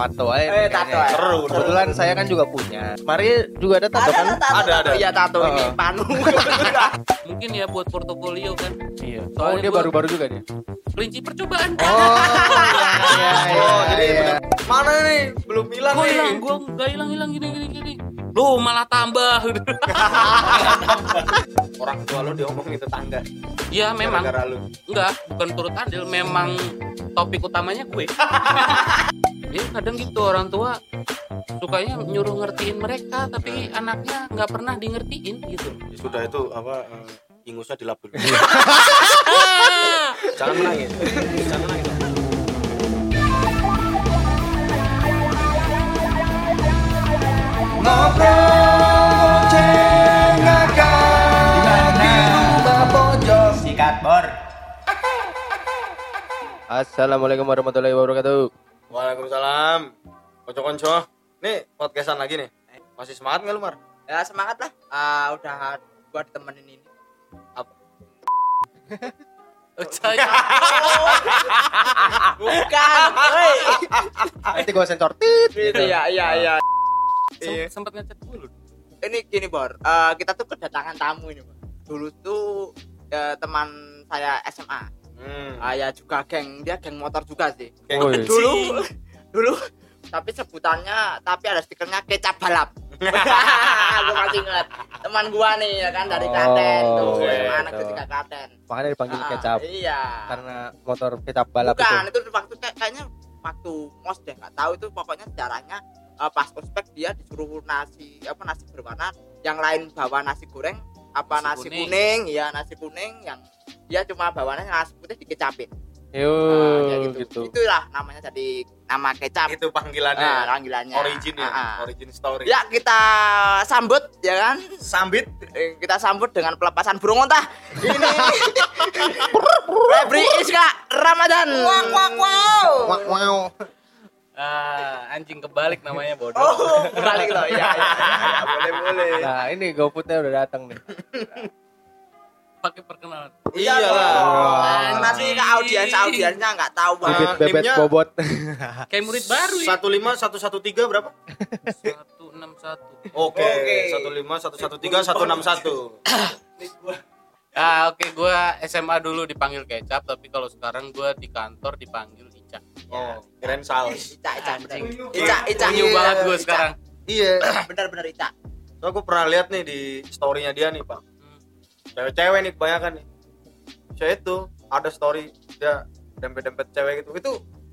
tato aja. Eh, tato aja. Seru. Kebetulan saya kan juga punya. Mari juga ada tato kan? tato, Ada, ada. Iya tato ini Oh. panu. Mungkin ya buat portofolio kan. Iya. Oh, Soalnya dia gua- baru-baru juga nih. Kelinci percobaan. Oh, iya, iya, Oh, jadi iya. mana nih? Belum hilang Gua nih. hilang, gua nggak hilang hilang gini gini gini. Lu malah tambah. Orang tua lu diomongin tetangga. ya memang Gara-gara lu. enggak, bukan turut andil, memang topik utamanya gue. Ya kadang gitu orang tua sukanya nyuruh ngertiin mereka tapi anaknya nggak pernah di ngertiin gitu. Ya sudah itu apa eh, ingusnya dilabur. Jangan menangis. Jangan menangis. Sikat bor. Assalamualaikum warahmatullahi wabarakatuh. Waalaikumsalam. Konco-konco. Nih podcastan lagi nih. Masih semangat nggak lu Mar? Ya semangat lah. Ah, udah gua ditemenin ini. Bukan. Woi. Nanti gua sensor tit gitu. Iya iya iya. Iya. Sempat ngechat dulu. Ini gini Bor. Eh, kita tuh kedatangan tamu ini Bor. Dulu tuh eh, teman saya SMA. Hmm. Ah, ya juga geng dia geng motor juga sih. Woi. gitu. Dulu dulu tapi sebutannya tapi ada stikernya kecap balap. Aku masih ingat teman gua nih ya kan dari Oh, Klaten tuh, iya, SMA anak gitu. ketika Klaten. Makanya dipanggil Ah, kecap Iya. karena motor kecap balap Bukan, itu. itu waktu kayak- kayaknya waktu mos deh nggak tahu itu pokoknya sejarahnya eh, pas ospek dia disuruh nasi apa nasi berwarna yang lain bawa nasi goreng apa Nasi nasi, kuning. kuning. ya nasi kuning yang dia cuma bawanya nasi putih dikecapin Yo, Nah, gitu. gitu. itulah namanya jadi nama kecap Itu panggilannya. nah, panggilannya origin ya, Ah, ah. origin story. ya kita sambut ya kan Sambit. Eh, kita sambut dengan pelepasan burung onta ini Febri Iska Ramadan wak wak wow Wah, wow. Ah, anjing kebalik namanya bodoh. Oh, balik loh. Iya, iya, iya, boleh, boleh. Nah, ini GoFoodnya udah datang nih. Pakai perkenalan. Iyalah. Oh, nanti ke audiens audiensnya nggak tahu Ah, bang. Bibit bebet bobot. Kayak murid baru ya. Satu lima satu satu tiga berapa? 161. Oke. Oke. Satu lima satu satu tiga satu enam satu. Ah, oke gua SMA dulu dipanggil kecap, tapi kalau sekarang gua di kantor dipanggil Ica. Oh, keren saus. Ica, Ica. Ica, Ica. Unyu iya, banget gua Ica. sekarang. Iya. Bener-bener Ica. So aku pernah lihat nih di storynya dia nih pak. Cewek-cewek nih kebanyakan nih. Saya itu ada story dia dempet-dempet cewek gitu. Itu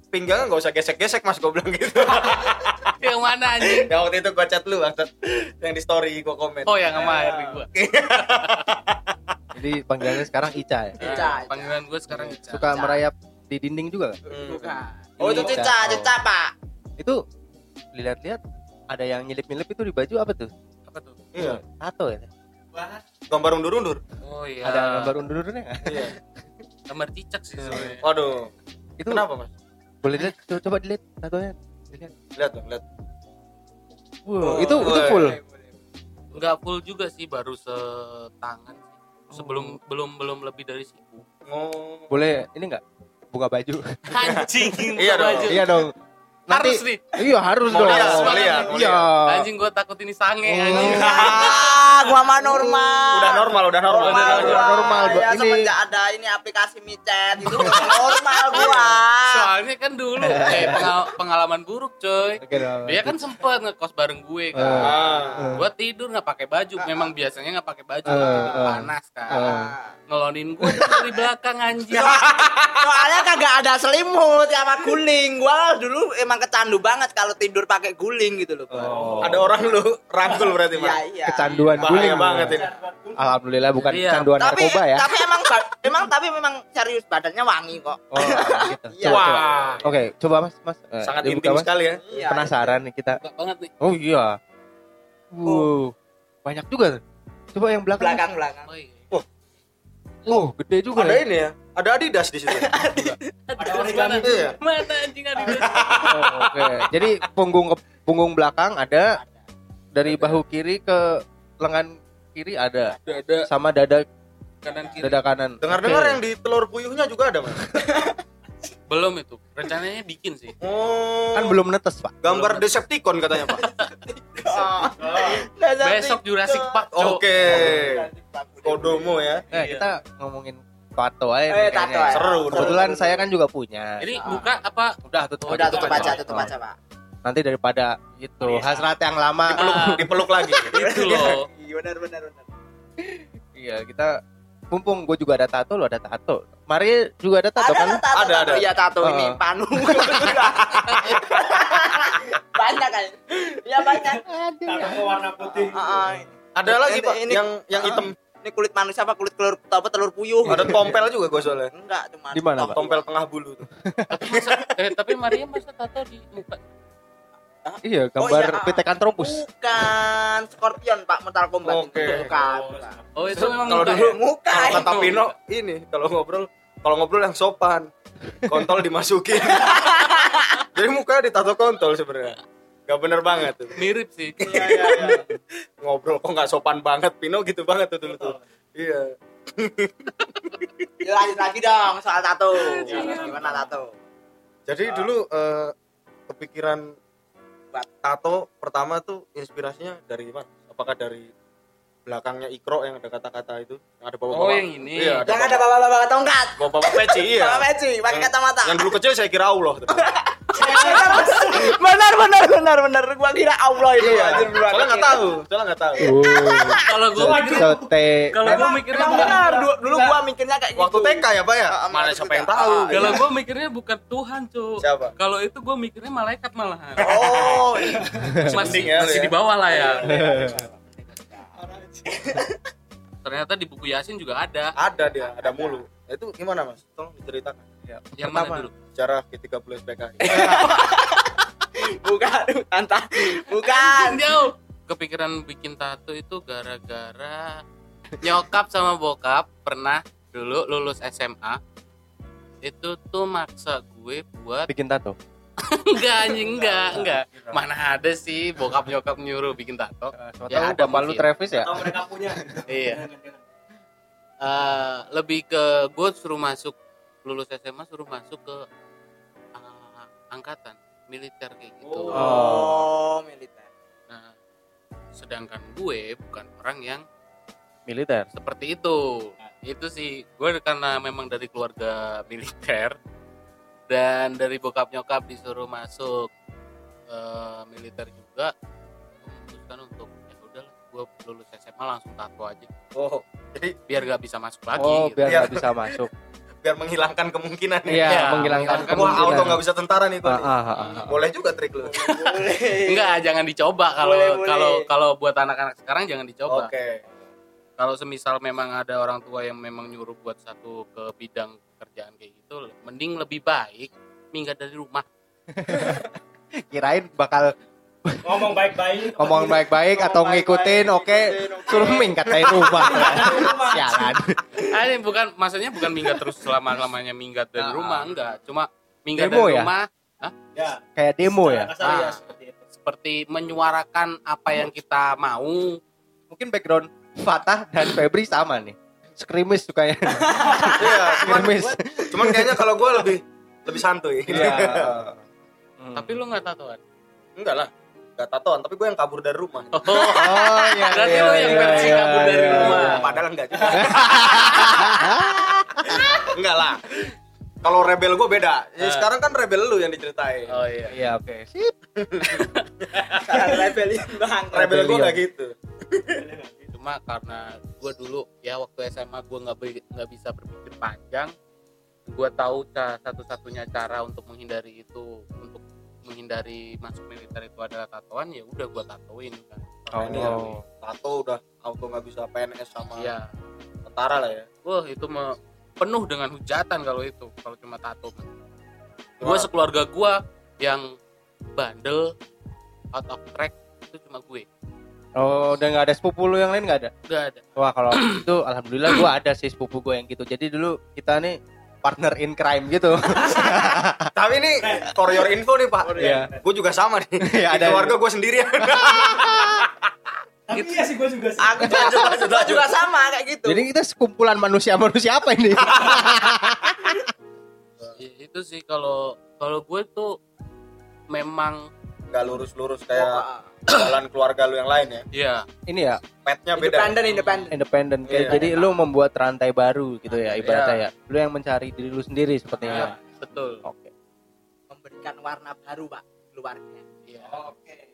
pinggangnya nggak usah gesek-gesek mas gue bilang gitu. Yang mana anjing? yang waktu itu gue chat lu bangsat. Yang di story gue komen. Oh, yang sama Erwin gua. Jadi panggilannya sekarang Ica ya. Ica, Ah, Ica. Panggilan gua sekarang Ica. Suka merayap di dinding juga nggak? Hmm. Bukan. Oh itu Ica. Cica, Cica pak. Itu lihat-lihat ada yang nyelip-nyelip itu di baju apa tuh? Apa tuh? Iya. Tato ya? Gambar undur-undur. Oh iya. Ada gambar undur-undurnya nggak? Iya. gambar cicak sih sebenarnya. Waduh. Itu Kenapa mas? boleh lihat co- coba dilihat tatonya. Dilihat. Lihat dong, lihat. Wow, itu itu Woi. full. Enggak full juga sih, baru setangan sih. Sebelum belum belum lebih dari siku. Oh. Boleh ini enggak? Buka baju. Anjing. Iya dong. baju. iya dong. Harus nih. Iya harus Mau dong. lihat, mau lihat, mau Iya. Anjing gua takut ini sange anjing. Ah, gua mah normal. Udah normal, udah normal. Normal, Udah gua. normal, gua. Ya, Ini- semenjak ada ini aplikasi micet itu normal gua. Soalnya kan dulu eh pengal- pengalaman buruk, coy. Dia kan sempet ngekos bareng gue kan. Ah. Gua tidur nggak pakai baju. Memang biasanya nggak pakai baju Eh, panas kan. Ngelonin gue dari belakang anjing. Soalnya kagak ada selimut sama guling. Gua dulu emang kecandu banget kalau tidur pakai guling gitu loh. Oh. Ada orang lu rangkul berarti Iya, mas. iya. Kecanduan Bahaya guling. banget ini. Alhamdulillah bukan Iya. kecanduan Tapi narkoba ya. tapi emang emang tapi memang serius badannya wangi kok. Oh, gitu. Iya. Wah. Oke, coba Mas, Mas. Eh, Sangat intim Mas. sekali ya. Iya. Penasaran nih kita. Banget nih. Oh iya. Wow. Banyak juga. tuh. Coba yang belakang. Belakang belakang. Oh, iya. Oh, gede juga. Ada ya. ini ya. Ada Adidas di situ. Ada origami. Iya. Mana anjing ada? Oh, Oke. Jadi punggung ke punggung belakang ada dari bahu kiri ke lengan kiri ada Dada sama dada kanan kiri. dada kanan. Dengar-dengar Oke. yang di telur puyuhnya juga ada mas. belum itu rencananya bikin sih Oh. Kan belum netes, Pak. gambar Decepticon katanya, Pak. besok Jurassic Park. Oke. Kodomo ya. Eh, kita ngomongin tato aja. Eh, tato aja. Seru. Kebetulan saya kan juga punya. ini buka apa udah tutup Udah tutup aja, tutup Oh. aja, Pak. Nanti daripada itu hasrat yang lama. Dipeluk, Ah. dipeluk lagi. itu loh Iya, benar benar benar. Iya, kita mumpung gue juga ada tato, lo ada tato. Mari juga ada tato kan? tato, Ada, tato. ada. Iya, tato Oh. ini panu. banyak kan? Iya banyak. Tato warna putih. Ah, ah. Ada lagi, Pak, ini- yang yang Ah. hitam. Ini kulit manusia apa kulit telur apa telur puyuh? Ada tompel juga gue soalnya. Enggak, cuma Di mana? Tompel tengah bulu tuh. tapi masa eh tapi Maria masa tato di muka Iya, Oh, gambar iya. Pithecanthropus. Bukan Scorpion, Pak, Mortal Kombat. Oke. Itu bukan. oh itu memang Kalau muka dulu? Muka. kalau kata Pino ini kalau ngobrol kalau ngobrol yang sopan. Kontol dimasukin. Jadi mukanya ditato kontol sebenarnya. Gak bener banget tuh. mirip sih Ngobrol kok nggak sopan banget Pino gitu banget tuh dulu tuh. Iya. Ya, Lanjut lagi dong soal tato. Gimana tato? Jadi dulu eh, kepikiran tato pertama tuh inspirasinya dari mana? Apakah dari belakangnya Ikro yang ada kata-kata itu? Yang ada bapak-bapak. Oh, yang ini. Iya, Yang ada bapak-bapak tongkat. bapak-bapak peci iya. Bapak peci, pakai kacamata. Yang dulu kecil saya kira Allah. benar benar benar benar gua kira Allah itu Iya, anjir, gua soalnya nggak tahu, soalnya nggak tahu. kalau gue mikir kalau Emang, mikirnya benar dulu, gua mikirnya kayak Waktu gitu. TK ya Pak ya? Ah, Mana siapa yang tahu? Ah, kalau iya. gue mikirnya bukan Tuhan cuy Siapa? kalau itu gue mikirnya malaikat malahan Oh, iya. masih ya, masih ya. di bawah lah ya ternyata di buku Yasin juga ada Ada dia, ada mulu. Nah, Itu gimana Mas? Tolong diceritakan. Yang Pertama. mana dulu Secara G30 SPKI. bukan tanta bukan jauh kepikiran bikin tato itu gara-gara nyokap sama bokap pernah dulu lulus SMA itu tuh maksa gue buat Bikin tato. enggak anjing enggak enggak mana ada sih bokap nyokap nyuruh bikin tato Ya Ya, ada ada bapak lu mungkin. Travis ya? Atau mereka punya. iya Eh, lebih ke gue suruh masuk lulus SMA suruh masuk ke eh, angkatan militer kayak gitu Oh. oh militer nah sedangkan gue bukan orang yang Militer. seperti itu itu sih gue karena memang dari keluarga militer dan dari bokap nyokap disuruh masuk eh, militer juga gue memutuskan untuk ya udahlah gue lulus SMA langsung tato aja Oh, jadi biar gak bisa masuk lagi Oh, gitu. biar nggak bisa masuk. Biar menghilangkan kemungkinan ya. Iya, menghilangkan Wah, auto kemungkinan. nggak bisa tentara nih kok. Ah, ah, ah, ah. Boleh juga trik lu. boleh enggak jangan dicoba kalau kalau kalau buat anak-anak sekarang jangan dicoba Oke. kalau semisal memang ada orang tua yang memang nyuruh buat satu ke bidang pekerjaan kayak gitu mending lebih baik minggat dari rumah Kirain bakal Ngomong baik-baik. ngomong baik-baik atau ngikutin, oke, suruh minggat dari rumah. Sialan. ah, ini bukan maksudnya bukan minggat terus selama lamanya minggat dari Ah. rumah enggak cuma minggat Demo dari ya? rumah Ya. Kayak demo ya. Kasar ya Ah. seperti itu. seperti menyuarakan apa yang kita mau Mungkin background Fatah dan Febri sama nih. Skrimis sukanya. Iya, cuman, Skrimis. cuman kayaknya kalau gue lebih lebih santuy. Iya. tapi lu nggak tatoan Enggak lah. Enggak tatoan, tapi gue yang kabur dari rumah. oh, Oh iya. Berarti iya, lu yang iya, versi iya, kabur dari iya, rumah. iya. Padahal enggak juga. enggak lah. Kalau rebel gue beda. Ya, Ah. sekarang kan rebel lu yang diceritain. oh iya Iya oke. Sip. rebellion bang rebel gue enggak gitu. cuma karena gue dulu ya waktu SMA gue nggak be- nggak bisa berpikir panjang gue tahu satu-satunya cara untuk menghindari itu menghindari masuk militer itu adalah tatoan ya udah gue tatoin kan Oh. Ini ya, tato udah auto nggak bisa PNS sama Iya, tentara lah ya. wah itu me- penuh dengan hujatan kalau itu kalau cuma tato gue Wah. sekeluarga gue yang bandel out of track itu cuma gue Oh, udah nggak ada sepupu lu yang lain nggak ada? gak ada Wah kalau itu alhamdulillah gua ada sih sepupu gue yang gitu. Jadi dulu kita nih partner in crime gitu. Tapi ini for your info nih Pak. Iya. Gue juga sama nih. Iya, Di ada. keluarga gue sendirian. Tapi iya sih gue juga sih. aku juga, gua juga sama kayak gitu Jadi kita sekumpulan manusia-manusia apa ini? Ya, itu sih kalau kalau gue tuh memang nggak lurus-lurus Oh, kayak ah. jalan keluarga lu yang lain ya ya Ini ya petnya beda independen independen independen kayak Iya. jadi lu membuat rantai baru gitu ya ibaratnya Iya. ya. Lu yang mencari diri lu sendiri sepertinya. betul. Oke. memberikan warna baru pak keluarnya Iya.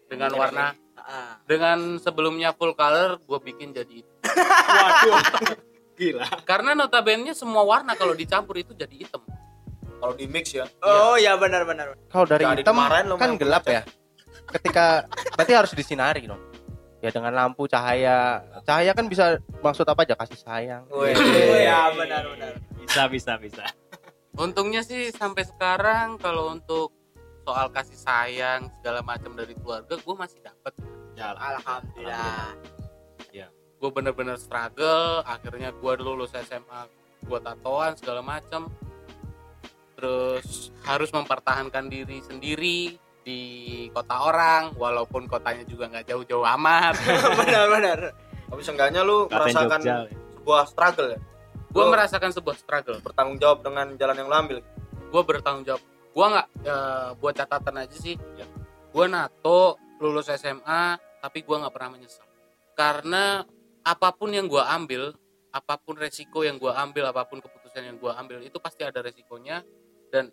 Dengan warna Ah. dengan sebelumnya full color gue bikin jadi itu. Waduh. Gila. Karena notabene semua warna kalau dicampur itu jadi hitam. kalau di mix ya oh ya benar benar Kalau dari Jadi hitam kemarin kan gelap ya. Ketika berarti harus disinari dong. Ya dengan lampu cahaya. Cahaya kan bisa maksud apa aja kasih sayang. Wih. oh ya benar benar Bisa bisa bisa. Untungnya sih sampai sekarang kalau untuk soal kasih sayang segala macam dari keluarga gue masih dapet. Ya, alhamdulillah Gue bener-bener struggle. Akhirnya gue lulus SMA, gue tatoan segala macam. Terus harus mempertahankan diri sendiri di kota orang, walaupun kotanya juga nggak jauh-jauh amat. benar benar tapi seenggaknya lu Katen merasakan Jogja. sebuah struggle ya gue merasakan sebuah struggle. bertanggung jawab dengan jalan yang lu ambil gue bertanggung jawab gue nggak ya, buat catatan aja sih Ya. gue nato lulus SMA tapi gue nggak pernah menyesal karena apa pun yang gue ambil apa pun resiko yang gue ambil apa pun keputusan yang gue ambil itu pasti ada resikonya dan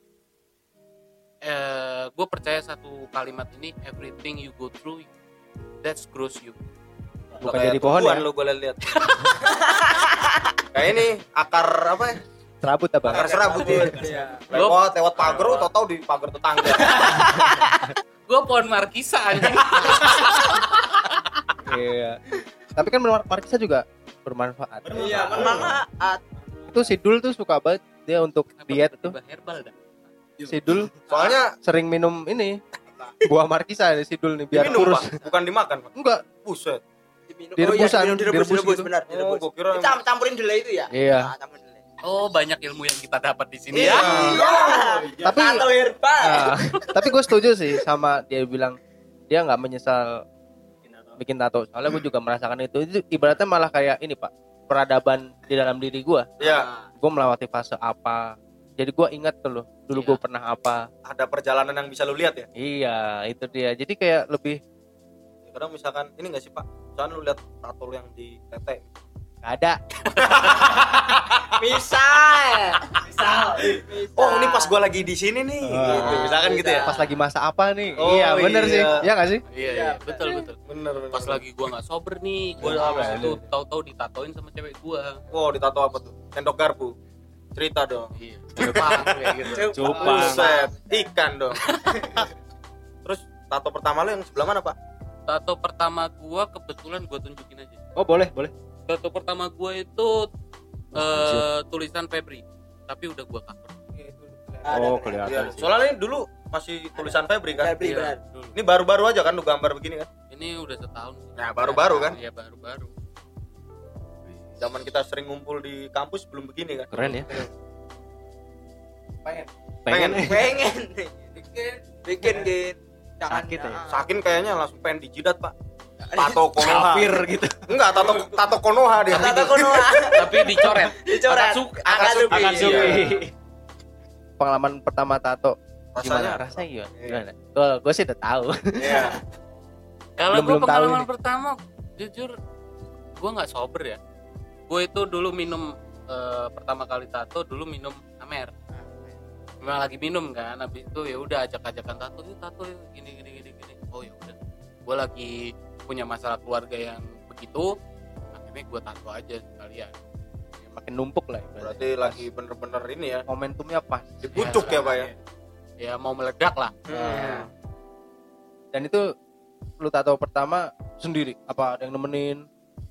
eh, gue percaya satu kalimat ini everything you go through that grows you. Bukan Kayak jadi pohon ya? lu gue lihat kayak ini akar apa ya? Serabut apa? akar serabut. Ya lewat lewat pagar lu tau tau di pagar tetangga. Gue pohon markisa anjing. Iya. Tapi kan Mar- Markisa juga bermanfaat. iya bermanfaat. Itu Sidul tuh suka banget dia untuk diet tuh. Herbal dah Sidul soalnya sering minum ini buah Markisa nih Sidul nih biar diminum kurus. pak bukan dimakan pak Enggak, buset diminum Direbusan, oh, iya, diminum, direbus, direbus direbus, gitu. benar oh direbus gue kira Cam- campurin delay itu ya Iya. Ah, campurin delay oh banyak ilmu yang kita dapat di sini Iya. ya iya Tapi tato herbal ah, tapi gue setuju sih sama dia bilang dia nggak menyesal bikin tato. Soalnya gue juga merasakan itu. Itu ibaratnya malah kayak ini pak peradaban di dalam diri gue. ya Gue melewati fase apa. Jadi gue ingat tuh loh, dulu Iya. gue pernah apa. ada perjalanan yang bisa lu lihat ya Iya, itu dia. Jadi kayak lebih kadang misalkan ini nggak sih pak misalkan lu lihat tato lu yang di tete nggak ada. misal misal oh ini pas gua lagi di sini nih Ah. gitu. misalkan gitu ya Pas lagi masa apa nih? Oh, iya, bener iya. sih. Iya gak sih? iya iya betul betul bener, bener pas lagi gua nggak sober nih gua Iya, habis itu tahu-tahu ditatoin sama cewek gua wow ditato apa tuh sendok garpu cerita dong. Iya Jepang kayak gitu. Cupang. Buset, ikan dong. Terus tato pertama lu yang sebelah mana pak? Tato pertama gua kebetulan gua tunjukin aja. Oh, boleh, boleh. tato pertama gua itu eh, tulisan Febri. Tapi udah gua cover. Oh, Iya, kelihatan. Sih. soalnya ini dulu masih tulisan Febri kan? Febri, Iya, ini baru-baru aja kan lu gambar begini kan? Ini udah setahun sih. Nah, baru-baru kan? iya baru-baru zaman kita sering ngumpul di kampus belum begini kan Keren ya. pengen Pengen. eh. pengen bikin bikin jangan Sakit ya? sakin kayaknya langsung pengen dijidat pak tato konoha Kafir gitu. enggak tato tato konoha dia tato konoha tapi dicoret dicoret Akatsuki. Akatsuki. Akatsuki. Iya. Pengalaman pertama tato rasanya gimana? Rasanya gimana? Iya. Gimana? Gue gue sih udah tahu. iya Kalau gue pengalaman pertama, jujur gue nggak sober ya. Gue itu dulu minum eh, pertama kali tato dulu minum Amer. Memang lagi minum kan, habis itu ya udah ajak-ajakan tato, ini tato yuk, gini gini gini gini. Oh ya udah. Gue lagi punya masalah keluarga yang begitu, akhirnya gue tato aja sekalian. Makin numpuk lah. ibaratnya. berarti lagi bener-bener ini ya momentumnya pas. di pucuk ya pak ya Ya mau meledak lah. Hmm. Dan itu lu tato pertama sendiri? Apa ada yang nemenin?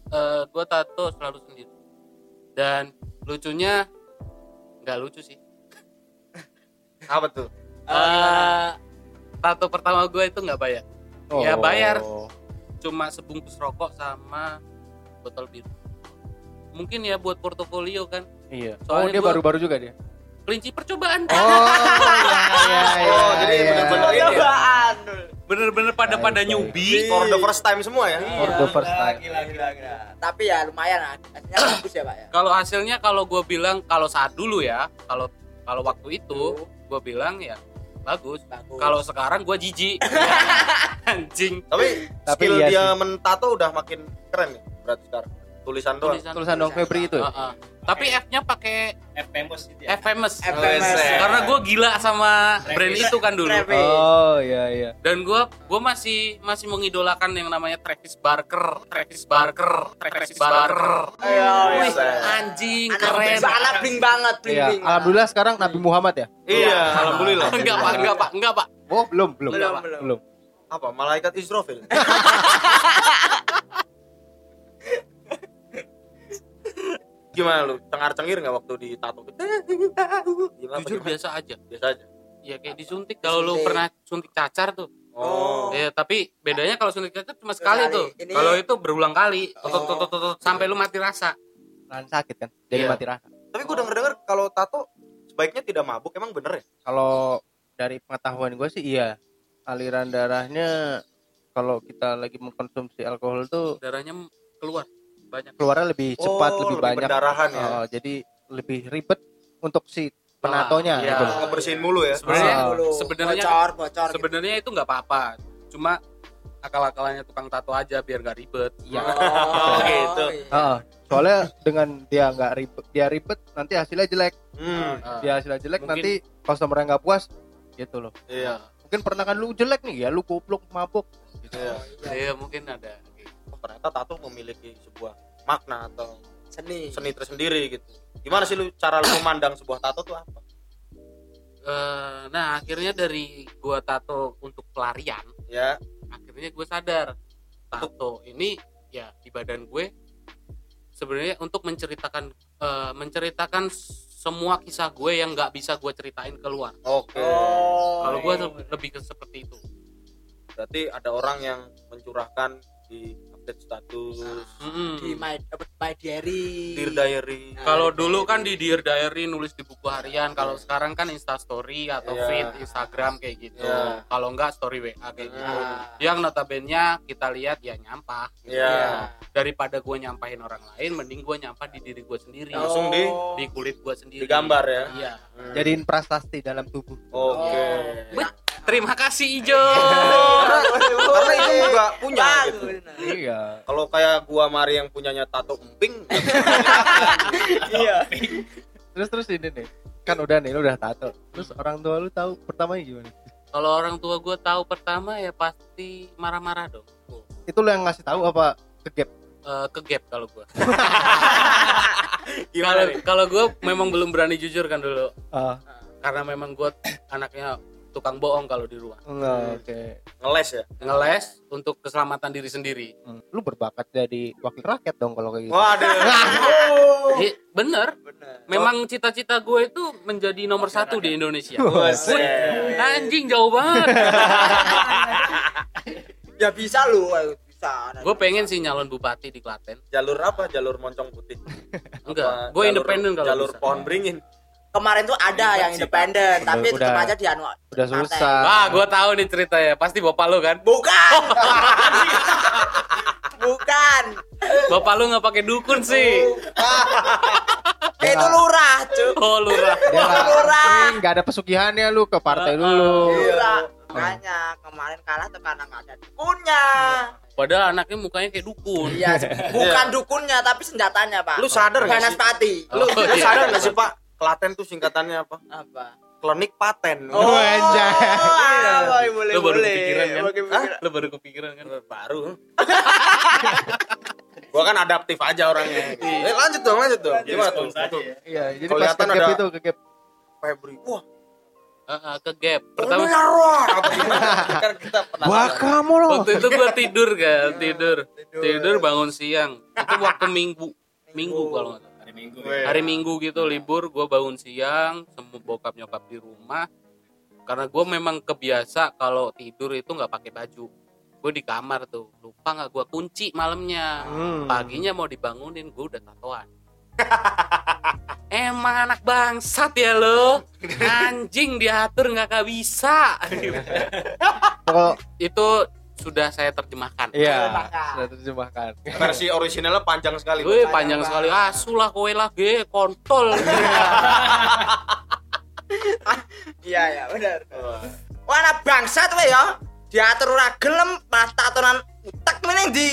Eh gue tato selalu sendiri. Dan lucunya nggak lucu sih. apa tuh Eh, tato pertama gue itu nggak bayar Ya, bayar. cuma sebungkus rokok sama botol bir mungkin ya buat portofolio kan Iya. Soalnya oh, dia baru-baru juga dia. kelinci percobaan Oh, iya, iya, iya. Oh, jadi iya. bener-bener ini ya? Cobaan. Bener-bener pada pada baik. nyubi for the first time semua ya For the first time. Gila, gila, gila. Tapi ya lumayan hasilnya bagus ya, Pak ya. kalau hasilnya kalau gue bilang kalau saat dulu ya kalau kalau waktu itu gue bilang ya bagus Bagus. kalau sekarang gue jijik anjing Tapi, Tapi skill iya dia sih. mentato udah makin keren nih berarti sekarang. Tulisan doang. tulisan dong Febri itu ya? Heeh. tapi F-nya pakai F famous itu ya. F famous F famous. karena gue gila sama Travis. brand itu kan dulu Travis. oh iya iya dan gue gue masih masih mengidolakan yang namanya Travis Barker Travis Barker Travis Barker Ayo, Wih, iya. anjing Anak keren anak bling banget, bling iya bling. alhamdulillah sekarang Nabi Muhammad ya Iya, alhamdulillah. enggak pak enggak pak enggak pak oh belum belum Belum, belum. belum Apa? Malaikat Israfil. Gimana lu? Cengar-cengir nggak waktu ditato? Gimana? jujur gimana? biasa aja Biasa aja. ya kayak disuntik kalau lu pernah suntik cacar tuh Oh. ya tapi bedanya kalau suntik cacar cuma sekali tuh Ini- kalau itu berulang kali Tut, tut, Oh. tut, tut, tut, sampai lu mati rasa Nahan sakit kan jadi Iya. mati rasa Tapi gue denger-denger kalau tato sebaiknya tidak mabuk, emang bener ya? kalau dari pengetahuan gue sih iya aliran darahnya kalau kita lagi mengkonsumsi alkohol tuh darahnya keluar banyak keluarnya lebih cepat Oh, lebih lebih banyak pendarahan ya? Oh, jadi lebih ribet untuk si penatonya Iya. gitu. Ngebersihin mulu ya. Sebenarnya Ah. Dulu. sebenarnya- bocor, bocor. gitu. sebenarnya itu nggak apa-apa cuma akal-akalannya tukang tato aja biar gak ribet Iya. Oh, gitu. iya. Heeh. soalnya dengan dia nggak ribet, dia ribet nanti hasilnya jelek. Hmm, Ah, Dia hasilnya jelek Mungkin- nanti customer nggak puas gitu loh. iya. Mungkin pernah kan lu jelek nih ya, lu goblok mabuk. Gitu. Iya. iya mungkin ada Oh, ternyata tato memiliki sebuah makna atau Seni. seni tersendiri gitu. Gimana sih lu cara lu memandang sebuah tato tuh apa? Eh, nah akhirnya dari gua tato untuk pelarian Ya, akhirnya gue sadar tato ini ya di badan gue sebenarnya untuk menceritakan eh, menceritakan semua kisah gue yang nggak bisa gue ceritain keluar oke. Oh. kalau gue lebih ke seperti itu Berarti ada orang yang mencurahkan di update status, Mm-mm. di my, my diary. dear diary. Nah, Kalau dulu kan di Dear Diary nulis di buku harian, kalau sekarang kan Insta Story atau Iya. feed Instagram kayak gitu. Iya. Kalau enggak Story WA kayak gitu. Ah. Yang notabene kita lihat ya nyampah. gitu. Iya. Daripada gue nyampahin orang lain, mending gue nyampah di diri gue sendiri. Langsung di- di kulit gue sendiri. Digambar ya. Iya. Hmm. Jadiin prasasti dalam tubuh. Oke. Bet, Terima kasih Ijo. Karena, karena itu juga punya gitu. Iya. Kalau kayak gua Mari yang punyanya tato emping, Iya. Terus terus ini nih. Kan udah nih, lu udah tato. Terus orang tua lu tahu pertamanya gimana? Kalau orang tua gue tahu pertama ya pasti marah-marah dong. Itu lu yang ngasih tahu apa kegap? Eh, ke gap kalau gue. gimana Kalau nih? kalau gue memang belum berani jujur kan dulu. Ah, karena memang gue anaknya tukang bohong kalau di rumah enggak, oke. Ngeles ya? ngeles untuk keselamatan diri sendiri Hmm. Lu berbakat jadi wakil rakyat dong kalau kayak gitu. Waduh. Iya, bener Bener. memang cita-cita gue itu menjadi nomor satu di Indonesia Buset. anjing jauh banget Ya bisa lu, ayo, bisa. gue pengen sih nyalon bupati di Klaten Jalur apa? Jalur moncong putih. enggak gue independen kalau Jalur bisa pohon beringin. Kemarin tuh ada yang independen, tapi Udah- tetap aja di anu. Udah partai. susah. Wah, gue tahu nih ceritanya. Pasti bapak lu kan? Bukan. Bukan. Bapak lu nggak pakai dukun sih. Eh, itu lurah, cuy. Oh, lurah. Dia nggak- Lurah. nggak ada pesugihannya lu ke partai Ah, dulu. Iya. Lurah. Makanya kemarin kalah tuh karena nggak ada dukunnya. Padahal anaknya mukanya kayak dukun. Iya, bukan dukunnya tapi senjatanya, Pak. Lu sadar nggak Ganas sih? pati. Lu, Oh, lu iya. sadar nggak sih Pak? Klaten tuh singkatannya apa? Apa? Klinik paten. Oh, anjay. ah, boleh, boleh, Lu baru boleh. kepikiran kan? Boleh kepikiran. Lu baru kepikiran kan? Baru. gua kan adaptif aja orangnya. Eh, lanjut dong, lanjut dong. Gimana tuh? Ya. Iya, jadi pas Kelihatan kegap ada- itu kegap. Febri. Wah, Ah, ah, ke gap. pertama? Kan kita pernah. Wah, kamu loh. waktu itu gua tidur kan, tidur. Tidur bangun siang. Itu waktu minggu. Minggu kalau nggak Minggu. Weh. Hari Minggu gitu libur, gua bangun siang, semua bokap nyokap di rumah. Karena gue memang kebiasa kalau tidur itu nggak pakai baju. Gue di kamar tuh, lupa nggak gua kunci malamnya. Hmm. paginya mau dibangunin gue udah tatoan emang anak bangsat ya lo anjing diatur nggak gak bisa Pokok- itu sudah saya terjemahkan Iya, sudah terjemahkan. Versi originalnya panjang sekali. Wih panjang Panjang sekali banget. asuh lah kowe lagi kontol Iya ya benar. Wah. Anak bangsat we ya. Diatur ora gelem pas tatonan utek meneh ndi.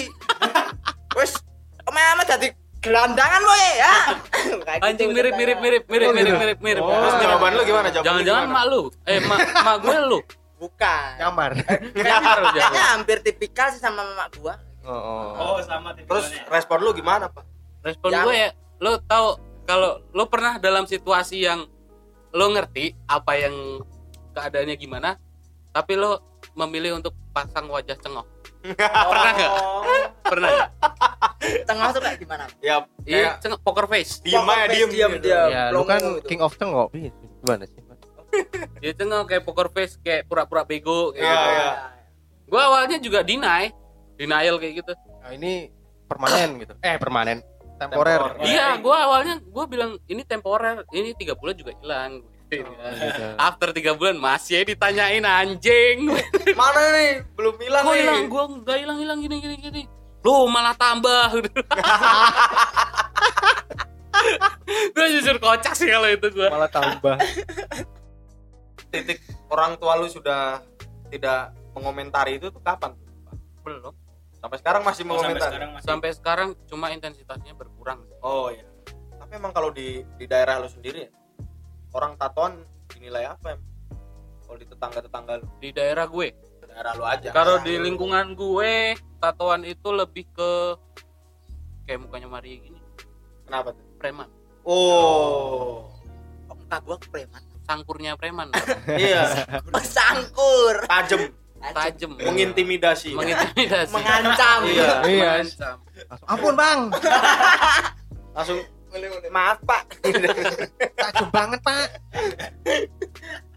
Wis omeh dadi gelandangan we ya. Anjing mirip mirip mirip mirip mirip mirip mirip. Oh. Terus jawaban lu gimana? Jangan-jangan mak lu. Eh mak mak gue lu. Bukan. Nyamar. Nyamar lu Kayaknya jawab. hampir tipikal sih sama mama gua. Oh, oh. Oh, sama Terus tipikalnya. respon lu gimana, Pak? Respon Yang- gue ya, lo tahu kalau lo pernah dalam situasi yang lo ngerti apa yang keadaannya gimana, tapi lo memilih untuk pasang wajah cengok. Pernah nggak? Oh. Pernah nggak? Tengah tuh kayak gimana? Ya, Iya, cengok poker face. diem aja diem. diam gitu. diam. Ya, lu kan gitu. king of cengok. Ih, Gimana sih? Dia cengok kayak poker face, kayak pura-pura bego kayak Iya, gitu. iya. Gue awalnya juga deny, denial kayak gitu. Nah, ini permanen gitu. Eh, permanen. Temporer. Iya, gue awalnya gue bilang ini temporer, ini tiga bulan juga hilang. gitu. After tiga bulan masih ditanyain anjing. Mana nih? Belum hilang nih. hilang? Gua nggak hilang hilang gini gini gini. Lu malah tambah. gue jujur kocak sih kalau itu gue. Malah tambah. Titik orang tua lu sudah tidak mengomentari itu tuh kapan? Belum. Sampai sekarang masih Oh, sampai mengomentari. sekarang masih. Sampai sekarang cuma intensitasnya berkurang. Oh iya. Tapi emang kalau di di daerah lu sendiri ya, orang tatoan dinilai apa em? Kalau di tetangga-tetangga lu, Di daerah gue. daerah lu aja. Kalau di lingkungan gue, tatoan itu lebih ke kayak mukanya Maria gini, Kenapa tuh? preman. Oh. Oh, muka gua preman. Sangkurnya preman, iya, Sangkur. tajem, tajam, mengintimidasi. mengintimidasi, Mengancam. Iya. Iya. mengancam. Ampun, Bang. Langsung maaf Pak. Tajam banget, Pak.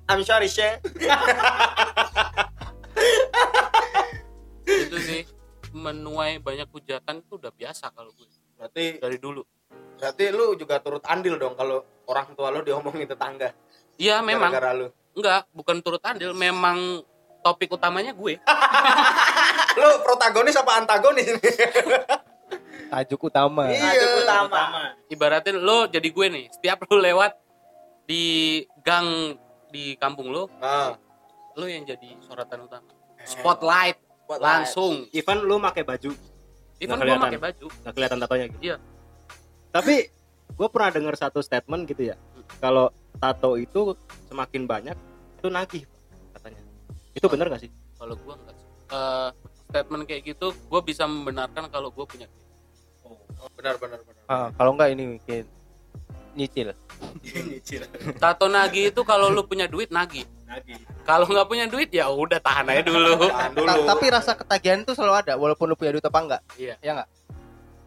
I'm sorry, Chef. Itu sih menuai banyak hujatan itu udah biasa kalau gue Berarti dari dulu. berarti lu juga turut andil dong kalau orang tua lu diomongin tetangga. Iya memang Gara-gara lu. enggak bukan turut andil memang topik utamanya gue Lu protagonis apa antagonis ini? Tajuk utama. Iya. Tajuk utama. Ibaratnya lo jadi gue nih setiap lo lewat di gang di kampung lo Nah, lo yang jadi sorotan utama spotlight Buat langsung Even lu pakai baju, even gue pakai baju nggak kelihatan tatonya gitu. Iya. Tapi gue pernah dengar satu statement gitu ya. Kalau tato itu semakin banyak itu nagih katanya. Itu benar gak sih? kalau gue enggak sih. Eh, statement kayak gitu gue bisa membenarkan kalau gue punya duit. benar benar benar. Ah, kalau enggak ini mungkin nyicil. Nyicil. tato nagih itu kalau lu punya duit nagih Nagih. kalau nggak punya duit ya udah tahan aja dulu Tahan dulu. Ta- tapi rasa ketagihan itu selalu ada walaupun lu punya duit apa enggak. Iya. Ya enggak?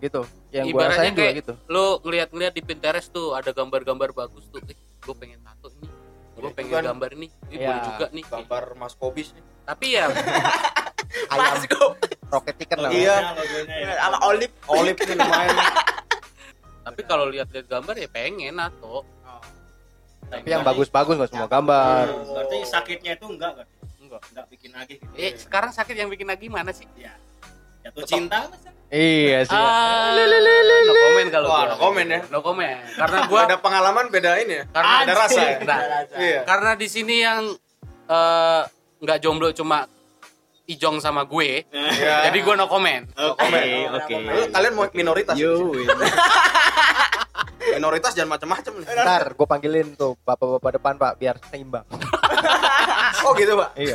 Gitu. Yang gua Ibaratnya rasain juga kayak- gitu. lu ngeliat-ngeliat di Pinterest tuh ada gambar-gambar bagus tuh eh, gue pengen tato ini gue pengen kan. gambar ini ini Iya. boleh juga nih gambar Mas Kobis nih. tapi ya Ayam Mas gua. rocket chicken lah. Iya. Logonya ya. Sama olive. Olip nih lumayan. tapi kalau lihat-lihat gambar ya pengen atau Tapi yang bagus-bagus enggak semua gambar. Berarti sakitnya itu enggak kan? enggak Enggak bikin nagih gitu. eh sekarang sakit yang bikin lagi mana sih Iya. Jatuh cinta? Iya sih. ah no comment kalau Wah, gua. no comment ya. no comment karena gua Gua ada pengalaman beda ini ya. karena ada rasa ya. Nah, Iya. karena di sini yang eh, nggak jomblo cuma Ijong sama gue Iya. jadi gue no comment Oke, oke. Kalian mau minoritas? Yo. Minoritas jangan macam-macam nih. Ntar gue panggilin tuh bapak-bapak depan pak biar seimbang. Oh gitu, Pak. iya.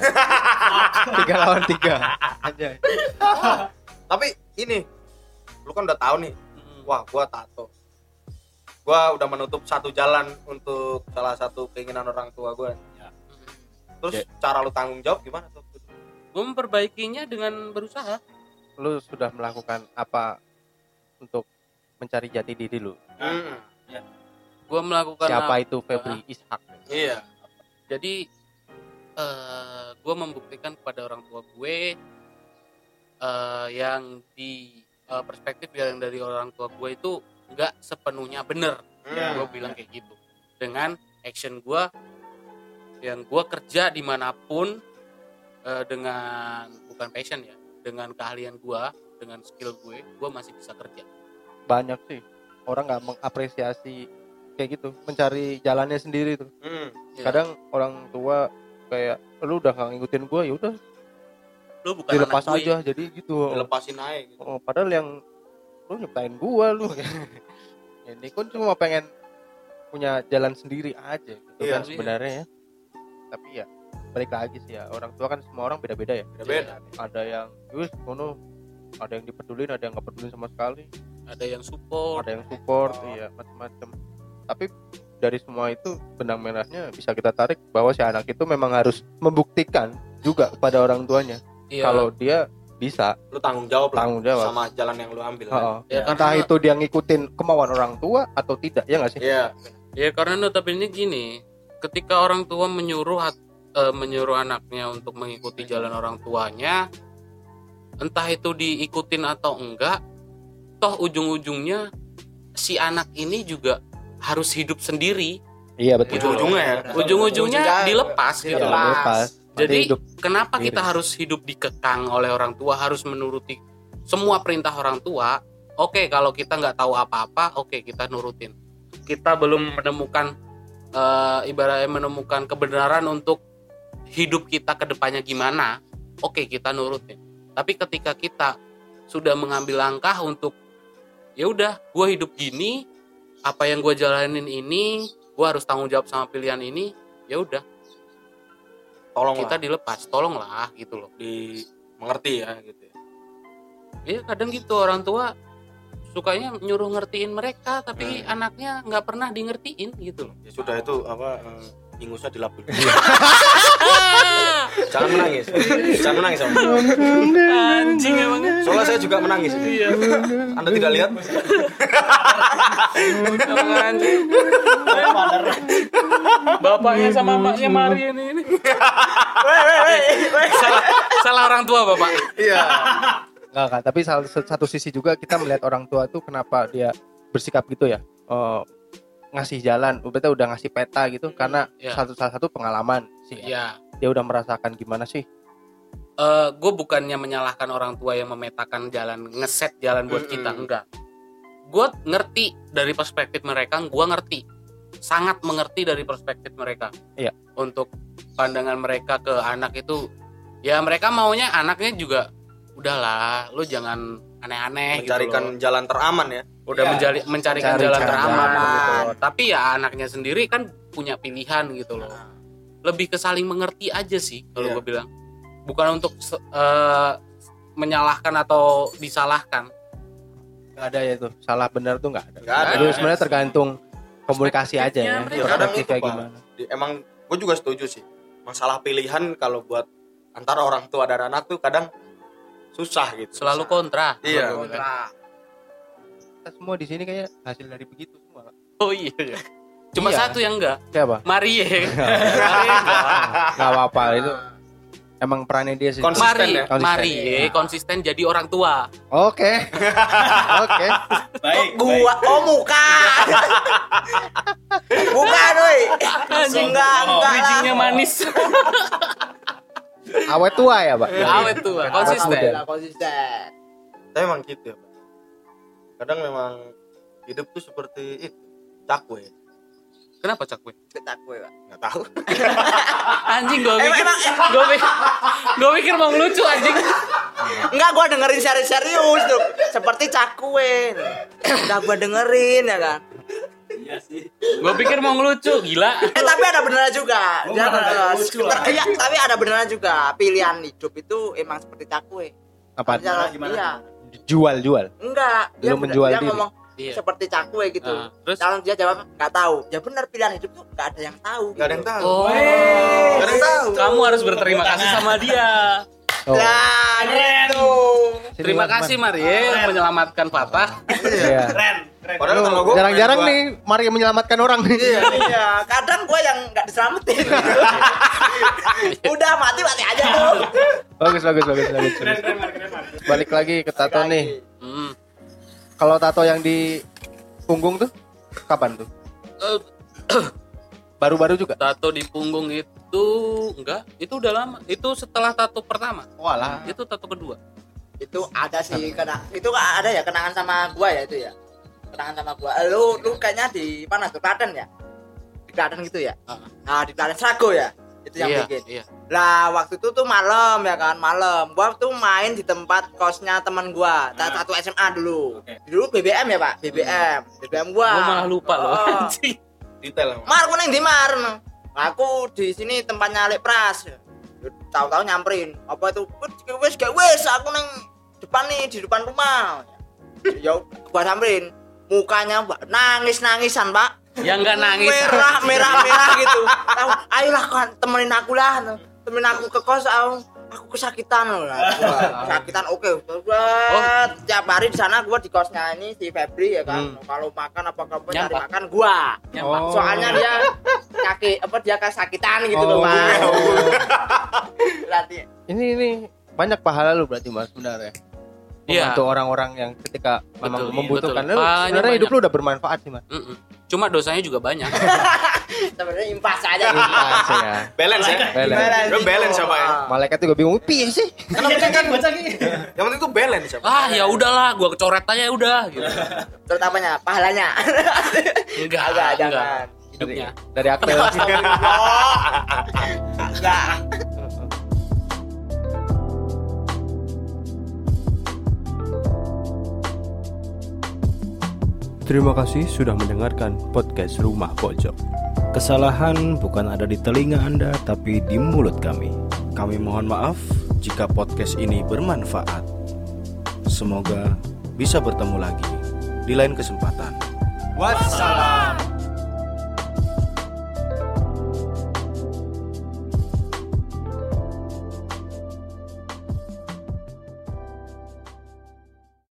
tiga lawan tiga. Anjay. Tapi ini lu kan udah tahu nih. Hmm. Wah, gua tato. Gua udah menutup satu jalan untuk salah satu keinginan orang tua gua. Terus cara lu tanggung jawab gimana tuh? gue memperbaikinya dengan berusaha Lu sudah melakukan apa untuk mencari jati diri lu? Hmm. gue melakukan Siapa itu Febri Ishak? Iya. jadi eh gue membuktikan kepada orang tua gue eh yang di eh, perspektif yang dari orang tua gue itu nggak sepenuhnya bener Hmm. gue bilang kayak gitu dengan action gue yang gue kerja di mana pun eh, dengan bukan passion ya dengan keahlian gue dengan skill gue gue masih bisa kerja Banyak sih orang nggak mengapresiasi kayak gitu mencari jalannya sendiri tuh Hmm. Ya. kadang orang tua kayak lu udah gak ngikutin gua ya udah lu bukan dilepas anak gue. aja jadi gitu Dilepasin aja gitu. oh, padahal yang lu nyiptain gua lu ini kan cuma pengen punya jalan sendiri aja gitu Iya. kan sebenarnya ya tapi ya balik lagi sih ya orang tua kan semua orang beda-beda ya Beda-beda. ada yang wis kono ada yang dipedulin ada yang nggak pedulin sama sekali ada yang support ada yang support Oh. iya macam-macam tapi dari semua itu benang merahnya bisa kita tarik bahwa si anak itu memang harus membuktikan juga kepada orang tuanya Iya. kalau dia bisa Lu tanggung jawab lah tanggung jawab sama jalan yang lu ambil. kan? Heeh. Ya, entah karena- itu dia ngikutin kemauan orang tua atau tidak ya nggak sih Iya. Ya karena notabene gini, ketika orang tua menyuruh eh, menyuruh anaknya untuk mengikuti jalan orang tuanya, entah itu diikutin atau enggak, toh ujung-ujungnya si anak ini juga harus hidup sendiri. iya betul Ujung-ujungnya ya. Ujung-ujungnya dilepas gitu. Dilepas. Jadi hidup kenapa sendiri. kita harus hidup dikekang oleh orang tua, harus menuruti semua perintah orang tua? Oke, kalau kita nggak tahu apa-apa, oke kita nurutin. Kita belum menemukan eh, ibaratnya menemukan kebenaran untuk hidup kita ke depannya gimana? Oke, kita nurutin. Tapi ketika kita sudah mengambil langkah untuk ya udah, gue hidup gini, apa yang gue jalanin ini, gue harus tanggung jawab sama pilihan ini, ya udah Tolong kita dilepas tolonglah gitu loh di mengerti ya gitu. ya. Iya kadang gitu orang tua sukanya nyuruh ngertiin mereka tapi anaknya nggak pernah di ngertiin gitu loh Ya sudah itu apa eh, ingusnya dilapul. Jangan menangis. Jangan menangis. Om. anjing emang Soalnya saya juga menangis. iya Anda tidak lihat? anjing bapaknya sama emaknya Maria ini, ini. salah salah orang tua bapak Iya. Enggak kan, tapi satu sisi juga kita melihat orang tua tuh kenapa dia bersikap gitu ya. Eh, ngasih jalan, berarti udah ngasih peta gitu karena Iya. satu salah satu pengalaman sih. ya Dia udah merasakan gimana sih? gue bukannya menyalahkan orang tua yang memetakan jalan ngeset jalan buat kita Mm-mm. enggak gue ngerti dari perspektif mereka gue ngerti sangat mengerti dari perspektif mereka Iya. untuk pandangan mereka ke anak itu ya mereka maunya anaknya juga udahlah lu jangan aneh-aneh gitu Mencarikan loh. jalan teraman ya. Udah Iya. menjali, mencarikan Mencari jalan teraman aman. gitu tapi ya anaknya sendiri kan punya pilihan gitu loh lebih ke saling mengerti aja sih kalau Iya. gue bilang bukan untuk eh, menyalahkan atau disalahkan Nggak ada ya tuh. Salah benar tuh nggak ada. Nggak ada. Itu sebenarnya tergantung komunikasi aja ya. Itu, Perspektifnya Pak. gimana. Di- Emang gue juga setuju sih. Masalah pilihan kalau buat antara orang tua dan anak tuh kadang susah gitu. selalu kontra Iya. Kontra. Kita semua di sini kayak hasil dari begitu semua. oh iya iya. cuma Iya. satu yang enggak Siapa? Marie Marie enggak Nggak apa-apa itu. Emang perannya dia sih. Konsisten Marie ya? Konsisten. Marie konsisten jadi orang tua Oke. Oke. Kok gua oh muka. Bukan, woi. Enggak, enggak lah. bijinya manis Awet tua ya, Pak? awet tua konsisten konsisten. Tapi emang gitu ya. Pak. Kadang memang hidup tuh seperti itu. Cakwe. kenapa cak gue Ketak gue, Pak. Nggak tahu. anjing gue Emang- emang- gue pikir gue pikir mau ngelucu anjing Enggak, gua dengerin serius-serius tuh. Seperti cakwe. Udah gua dengerin ya kan. gue pikir mau ngelucu gila Eh tapi ada benernya juga. Jangan sekitar- iya, tapi ada benernya juga. Pilihan hidup itu emang seperti cakwe. Apa? Jangan- Iya. Jual, jual. Enggak. Dia, menjual dia diri. ngomong iya seperti cakwe gitu. Ah, terus Kalau dia jawab nggak tahu. Ya benar pilihan hidup tuh nggak ada yang tahu. Nggak ada yang tahu. oh Nggak ada yang tahu. kamu harus berterima kasih sama dia Oh. Lah, gitu. Sini, terima kasih Marie menyelamatkan Patah Iya. Padahal kalau Lu gue jarang-jarang nih Maria menyelamatkan orang nih. Iya, kadang gue yang nggak diselamatin. Udah mati mati aja tuh. bagus, bagus, bagus, bagus. bagus. Balik lagi ke tato nih. hmm. Kalau tato yang di punggung tuh kapan tuh? Eh, Baru-baru juga. tato di punggung itu enggak itu udah lama itu setelah tato pertama Walah. itu tato kedua Itu ada sih kena itu ada ya kenangan sama gua ya itu ya. Tangan sama gua lu lu kayaknya di mana tuh Klaten ya di Klaten gitu ya nah di Klaten Srago ya itu yang iya, bikin iya. lah waktu itu tuh malam ya kan malam gua tuh main di tempat kosnya teman gua Nah. satu SMA dulu dulu BBM ya pak BBM BBM gua Gua malah lupa loh. Oh. anjing. detail. Mar, aku neng di Mar. Aku di sini tempatnya Lek Pras. Tahu-tahu nyamperin. Apa itu? "Wis, Wis, gak wis, aku neng depan nih, di depan rumah. Ya gua samperin. Mukanya Mbak, nangis-nangisan, Pak. Ya enggak nangis. Merah, merah, merah gitu. Tahu, ayolah kan temenin aku lah. Temenin aku ke kos, aku, aku kesakitan loh. Lah, kesakitan oke. Gua tiap hari di sana gua di kosnya ini si Febri ya kan. Kalau makan apa apa Nyampak. makan gua. Nyampak. Oh. Soalnya dia kaki apa dia kesakitan gitu loh, Oh. Pak. Berarti Ini ini banyak pahala lu berarti Mas sebenarnya. Iya. Untuk orang-orang yang ketika memang Betul, membutuhkan betul. lu Banyak, sebenarnya hidup lu udah bermanfaat sih Mas. Mm-mm. Cuma dosanya juga banyak. sebenarnya impas aja. Pas ya. balance ya Balance. Gue balance apa ya? Malaikat juga bingung, piye sih? Karena penting kan yang penting tuh balance apa ah, ya udahlah, gua kecoret aja udah gitu. Terutamanya pahalanya. Enggak, enggak. jangan. Hidupnya. Dari aktel. Enggak. Terima kasih sudah mendengarkan podcast Rumah Pojok. Kesalahan bukan ada di telinga Anda, tapi di mulut kami. Kami mohon maaf jika podcast ini bermanfaat. Semoga bisa bertemu lagi di lain kesempatan. Wassalam